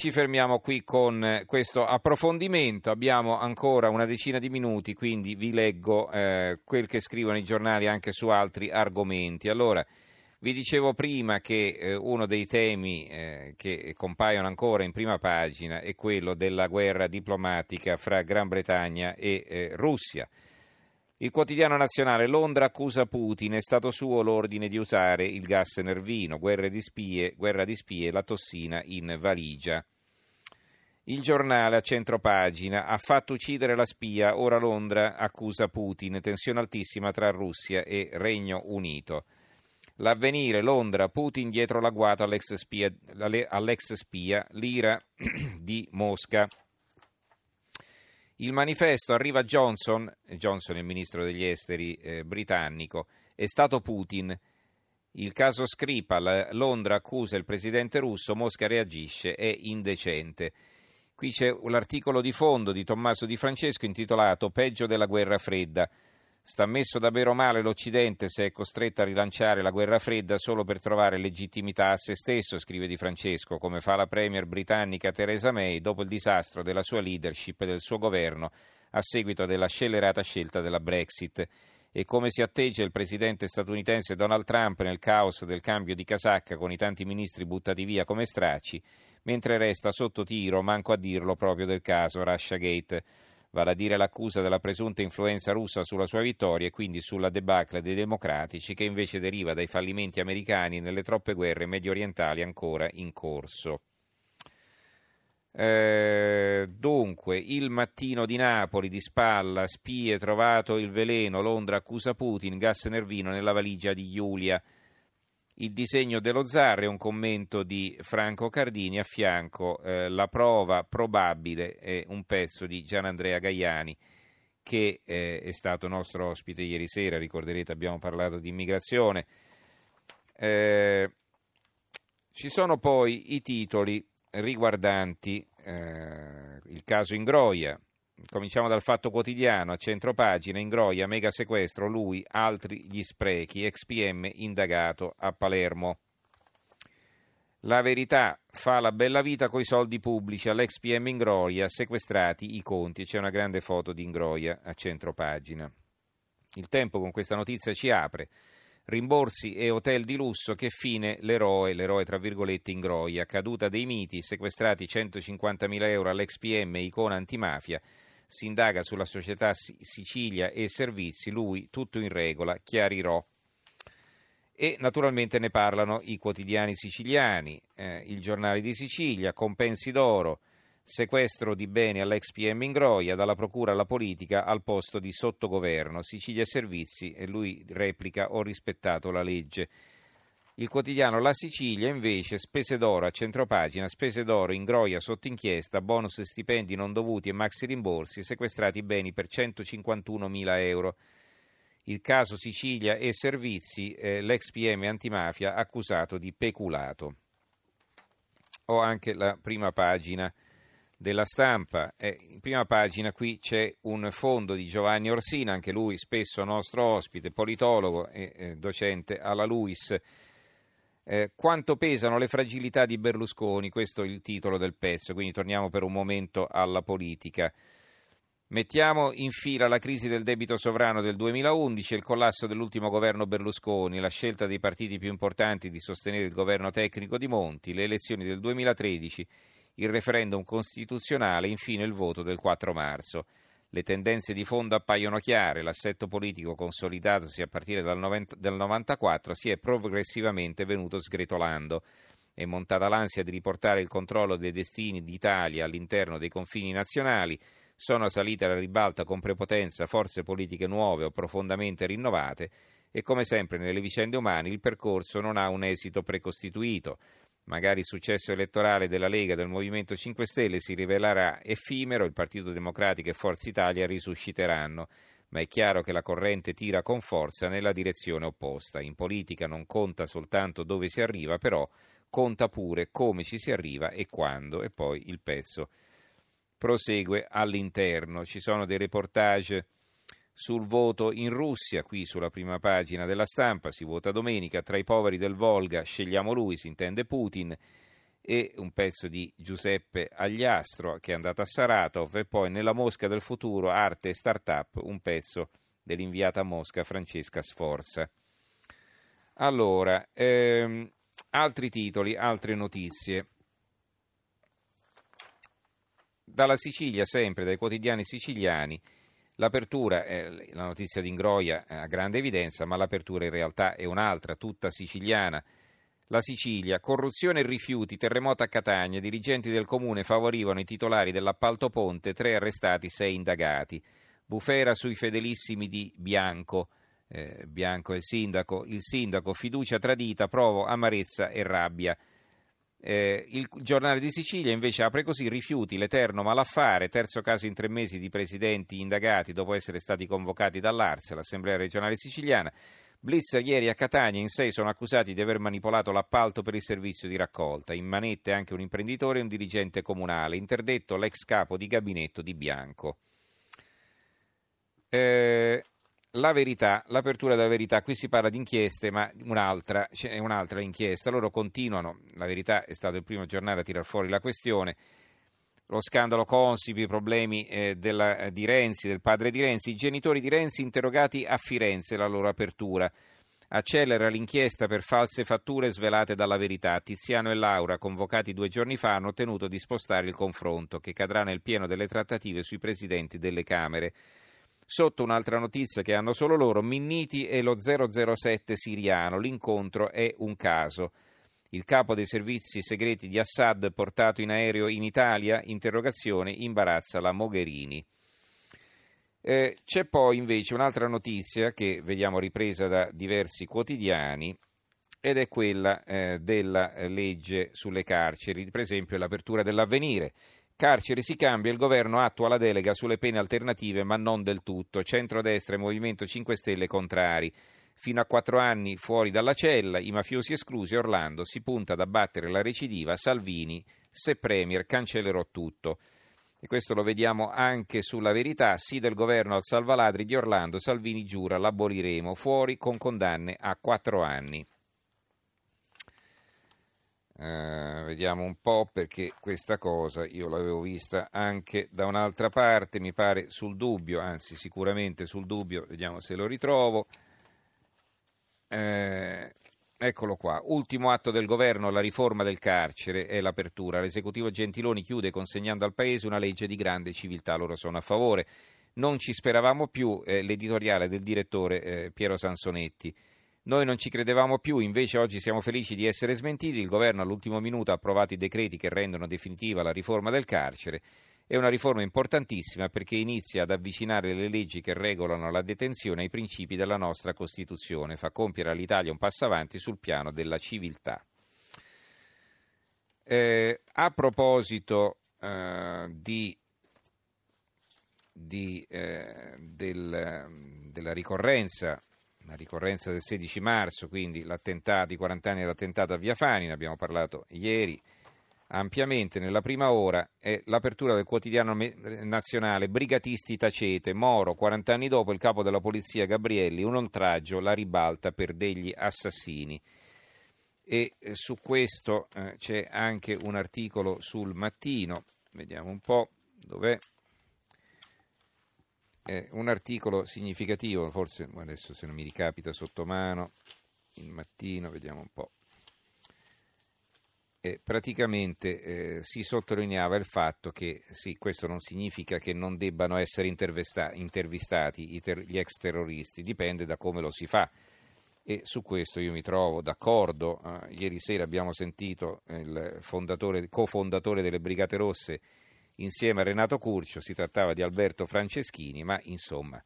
Ci fermiamo qui con questo approfondimento, abbiamo ancora una decina di minuti, quindi vi leggo eh, quel che scrivono i giornali anche su altri argomenti. Allora, vi dicevo prima che eh, uno dei temi eh, che compaiono ancora in prima pagina è quello della guerra diplomatica fra Gran Bretagna e eh, Russia. Il quotidiano nazionale Londra accusa Putin, è stato suo l'ordine di usare il gas nervino, guerra di spie, guerra di spie la tossina in valigia. Il giornale a centro pagina ha fatto uccidere la spia, ora Londra accusa Putin, tensione altissima tra Russia e Regno Unito. L'avvenire, Londra, Putin dietro l'agguato all'ex spia, all'ex spia l'ira di Mosca. Il manifesto arriva Johnson, Johnson il ministro degli esteri eh, britannico, è stato Putin. Il caso Skripal, Londra accusa il presidente russo, Mosca reagisce, è indecente. Qui c'è l'articolo di fondo di Tommaso Di Francesco intitolato Peggio della guerra fredda. Sta messo davvero male l'Occidente se è costretto a rilanciare la guerra fredda solo per trovare legittimità a se stesso, scrive Di Francesco, come fa la premier britannica Theresa May dopo il disastro della sua leadership e del suo governo a seguito della scellerata scelta della Brexit. E come si atteggia il presidente statunitense Donald Trump nel caos del cambio di casacca con i tanti ministri buttati via come stracci, mentre resta sotto tiro, manco a dirlo proprio del caso Russia Gate vale a dire l'accusa della presunta influenza russa sulla sua vittoria e quindi sulla debacle dei democratici che invece deriva dai fallimenti americani nelle troppe guerre medio orientali ancora in corso. Eh, dunque, il mattino di Napoli, di spalla, spie, trovato il veleno, Londra accusa Putin, gas nervino nella valigia di Giulia. Il disegno dello zar è un commento di Franco Cardini, a fianco eh, la prova probabile è un pezzo di Gianandrea Gaiani che eh, è stato nostro ospite ieri sera, ricorderete abbiamo parlato di immigrazione. Eh, ci sono poi i titoli riguardanti eh, il caso Ingroia, Cominciamo dal fatto quotidiano, a centro pagina, Ingroia, mega sequestro, lui, altri gli sprechi, ex PM indagato a Palermo. La verità fa la bella vita coi soldi pubblici all'ex PM Ingroia, sequestrati i conti. C'è una grande foto di Ingroia a centro pagina. Il tempo con questa notizia ci apre. Rimborsi e hotel di lusso, che fine l'eroe, l'eroe tra virgolette Ingroia, caduta dei miti, sequestrati 150.000 euro all'ex PM, icona antimafia, si indaga sulla società Sicilia e Servizi, lui tutto in regola, chiarirò. E naturalmente ne parlano i quotidiani siciliani, eh, il giornale di Sicilia, compensi d'oro, sequestro di beni all'ex PM Ingroia, dalla procura alla politica al posto di sottogoverno, Sicilia e Servizi e lui replica ho rispettato la legge. Il quotidiano La Sicilia invece, spese d'oro a centropagina, spese d'oro in Groia sotto inchiesta, bonus e stipendi non dovuti e maxi rimborsi, sequestrati beni per 151 mila euro. Il caso Sicilia e Servizi, eh, l'ex PM antimafia accusato di peculato. Ho anche la prima pagina della stampa. Eh, in prima pagina qui c'è un fondo di Giovanni Orsina, anche lui spesso nostro ospite, politologo e eh, docente alla LUIS eh, quanto pesano le fragilità di Berlusconi? Questo è il titolo del pezzo, quindi torniamo per un momento alla politica. Mettiamo in fila la crisi del debito sovrano del 2011 e il collasso dell'ultimo governo Berlusconi, la scelta dei partiti più importanti di sostenere il governo tecnico di Monti, le elezioni del 2013, il referendum costituzionale infine il voto del 4 marzo. Le tendenze di fondo appaiono chiare, l'assetto politico consolidatosi a partire dal 1994 si è progressivamente venuto sgretolando. È montata l'ansia di riportare il controllo dei destini d'Italia all'interno dei confini nazionali, sono salite alla ribalta con prepotenza forze politiche nuove o profondamente rinnovate e come sempre nelle vicende umane il percorso non ha un esito precostituito. Magari il successo elettorale della Lega e del Movimento 5 Stelle si rivelerà effimero, il Partito Democratico e Forza Italia risusciteranno, ma è chiaro che la corrente tira con forza nella direzione opposta. In politica non conta soltanto dove si arriva, però conta pure come ci si arriva e quando. E poi il pezzo prosegue all'interno. Ci sono dei reportage sul voto in Russia, qui sulla prima pagina della stampa, si vota domenica, tra i poveri del Volga scegliamo lui, si intende Putin, e un pezzo di Giuseppe Agliastro che è andato a Saratov e poi nella Mosca del futuro arte e startup un pezzo dell'inviata a Mosca Francesca Sforza. Allora, ehm, altri titoli, altre notizie. Dalla Sicilia, sempre dai quotidiani siciliani, l'apertura, eh, la notizia di Ingroia ha grande evidenza, ma l'apertura in realtà è un'altra, tutta siciliana. La Sicilia, corruzione e rifiuti, terremoto a Catania, dirigenti del comune favorivano i titolari dell'appalto ponte, tre arrestati, sei indagati. Bufera sui fedelissimi di Bianco, eh, Bianco è il sindaco, il sindaco, fiducia tradita, provo amarezza e rabbia. Eh, il giornale di Sicilia invece apre così rifiuti l'eterno malaffare, terzo caso in tre mesi di presidenti indagati dopo essere stati convocati dall'Arse, l'Assemblea regionale siciliana. Blitz ieri a Catania in sei sono accusati di aver manipolato l'appalto per il servizio di raccolta. In manette anche un imprenditore e un dirigente comunale, interdetto l'ex capo di gabinetto di Bianco. Eh, la verità, l'apertura della verità, qui si parla di inchieste, ma un'altra, c'è un'altra inchiesta. Loro continuano, la verità è stato il primo giornale a tirar fuori la questione lo scandalo Consipi, i problemi eh, della, eh, di Renzi, del padre di Renzi, i genitori di Renzi interrogati a Firenze, la loro apertura. Accelera l'inchiesta per false fatture svelate dalla verità. Tiziano e Laura, convocati due giorni fa, hanno ottenuto di spostare il confronto, che cadrà nel pieno delle trattative sui presidenti delle Camere. Sotto un'altra notizia che hanno solo loro, Minniti e lo 007 siriano. L'incontro è un caso. Il capo dei servizi segreti di Assad portato in aereo in Italia, interrogazione, imbarazza la Mogherini. Eh, c'è poi invece un'altra notizia che vediamo ripresa da diversi quotidiani ed è quella eh, della legge sulle carceri, per esempio l'apertura dell'avvenire. Carceri si cambia, il governo attua la delega sulle pene alternative ma non del tutto. Centrodestra e Movimento 5 Stelle contrari fino a quattro anni fuori dalla cella, i mafiosi esclusi, Orlando si punta ad abbattere la recidiva, Salvini, se Premier cancellerò tutto. E questo lo vediamo anche sulla verità, sì del governo al salvaladri di Orlando, Salvini giura l'aboliremo, fuori con condanne a quattro anni. Uh, vediamo un po' perché questa cosa io l'avevo vista anche da un'altra parte, mi pare sul dubbio, anzi sicuramente sul dubbio, vediamo se lo ritrovo. Eh, eccolo qua, ultimo atto del governo, la riforma del carcere e l'apertura. L'esecutivo Gentiloni chiude consegnando al Paese una legge di grande civiltà, loro sono a favore. Non ci speravamo più, eh, l'editoriale del direttore eh, Piero Sansonetti. Noi non ci credevamo più, invece oggi siamo felici di essere smentiti. Il governo all'ultimo minuto ha approvato i decreti che rendono definitiva la riforma del carcere è una riforma importantissima perché inizia ad avvicinare le leggi che regolano la detenzione ai principi della nostra Costituzione, fa compiere all'Italia un passo avanti sul piano della civiltà. Eh, a proposito eh, di, di, eh, del, della ricorrenza, la ricorrenza del 16 marzo, quindi l'attentato, i 40 anni dell'attentato a Via Fani, ne abbiamo parlato ieri, ampiamente nella prima ora è l'apertura del quotidiano nazionale Brigatisti tacete, Moro, 40 anni dopo il capo della polizia Gabrielli, un oltraggio, la ribalta per degli assassini. E eh, su questo eh, c'è anche un articolo sul mattino, vediamo un po' dov'è. È un articolo significativo, forse adesso se non mi ricapita sotto mano, il mattino, vediamo un po' eh, praticamente eh, si sottolineava il fatto che sì, questo non significa che non debbano essere intervistati ter- gli ex terroristi, dipende da come lo si fa. E su questo io mi trovo d'accordo. Eh, ieri sera abbiamo sentito il cofondatore delle Brigate Rosse insieme a Renato Curcio, si trattava di Alberto Franceschini, ma insomma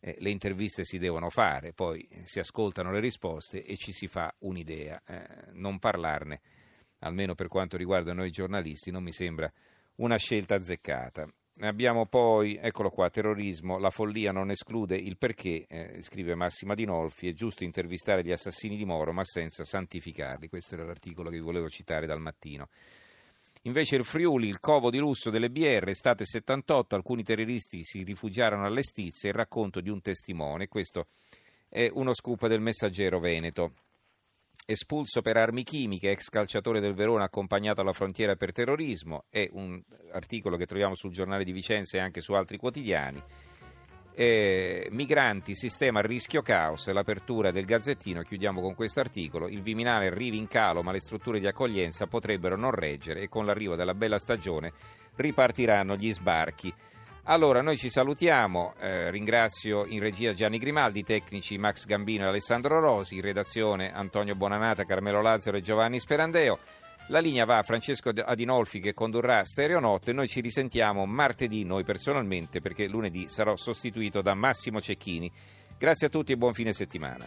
eh, le interviste si devono fare, poi si ascoltano le risposte e ci si fa un'idea, eh, non parlarne almeno per quanto riguarda noi giornalisti, non mi sembra una scelta azzeccata. Abbiamo poi, eccolo qua, terrorismo, la follia non esclude il perché, eh, scrive Massima Dinolfi, è giusto intervistare gli assassini di Moro ma senza santificarli. Questo era l'articolo che vi volevo citare dal mattino. Invece il Friuli, il covo di lusso delle BR, estate 78, alcuni terroristi si rifugiarono alle stizze, il racconto di un testimone, questo è uno scoop del messaggero Veneto. espulso per armi chimiche, ex calciatore del Verona accompagnato alla frontiera per terrorismo, è un articolo che troviamo sul giornale di Vicenza e anche su altri quotidiani. Eh, migranti, sistema a rischio caos, l'apertura del Gazzettino, chiudiamo con questo articolo, il Viminale arrivi in calo ma le strutture di accoglienza potrebbero non reggere e con l'arrivo della bella stagione ripartiranno gli sbarchi. Allora, noi ci salutiamo, eh, ringrazio in regia Gianni Grimaldi, tecnici Max Gambino e Alessandro Rosi, in redazione Antonio Bonanata, Carmelo Lazzaro e Giovanni Sperandeo. La linea va a Francesco Adinolfi che condurrà Stereonotte. Noi ci risentiamo martedì, noi personalmente, perché lunedì sarò sostituito da Massimo Cecchini. Grazie a tutti e buon fine settimana.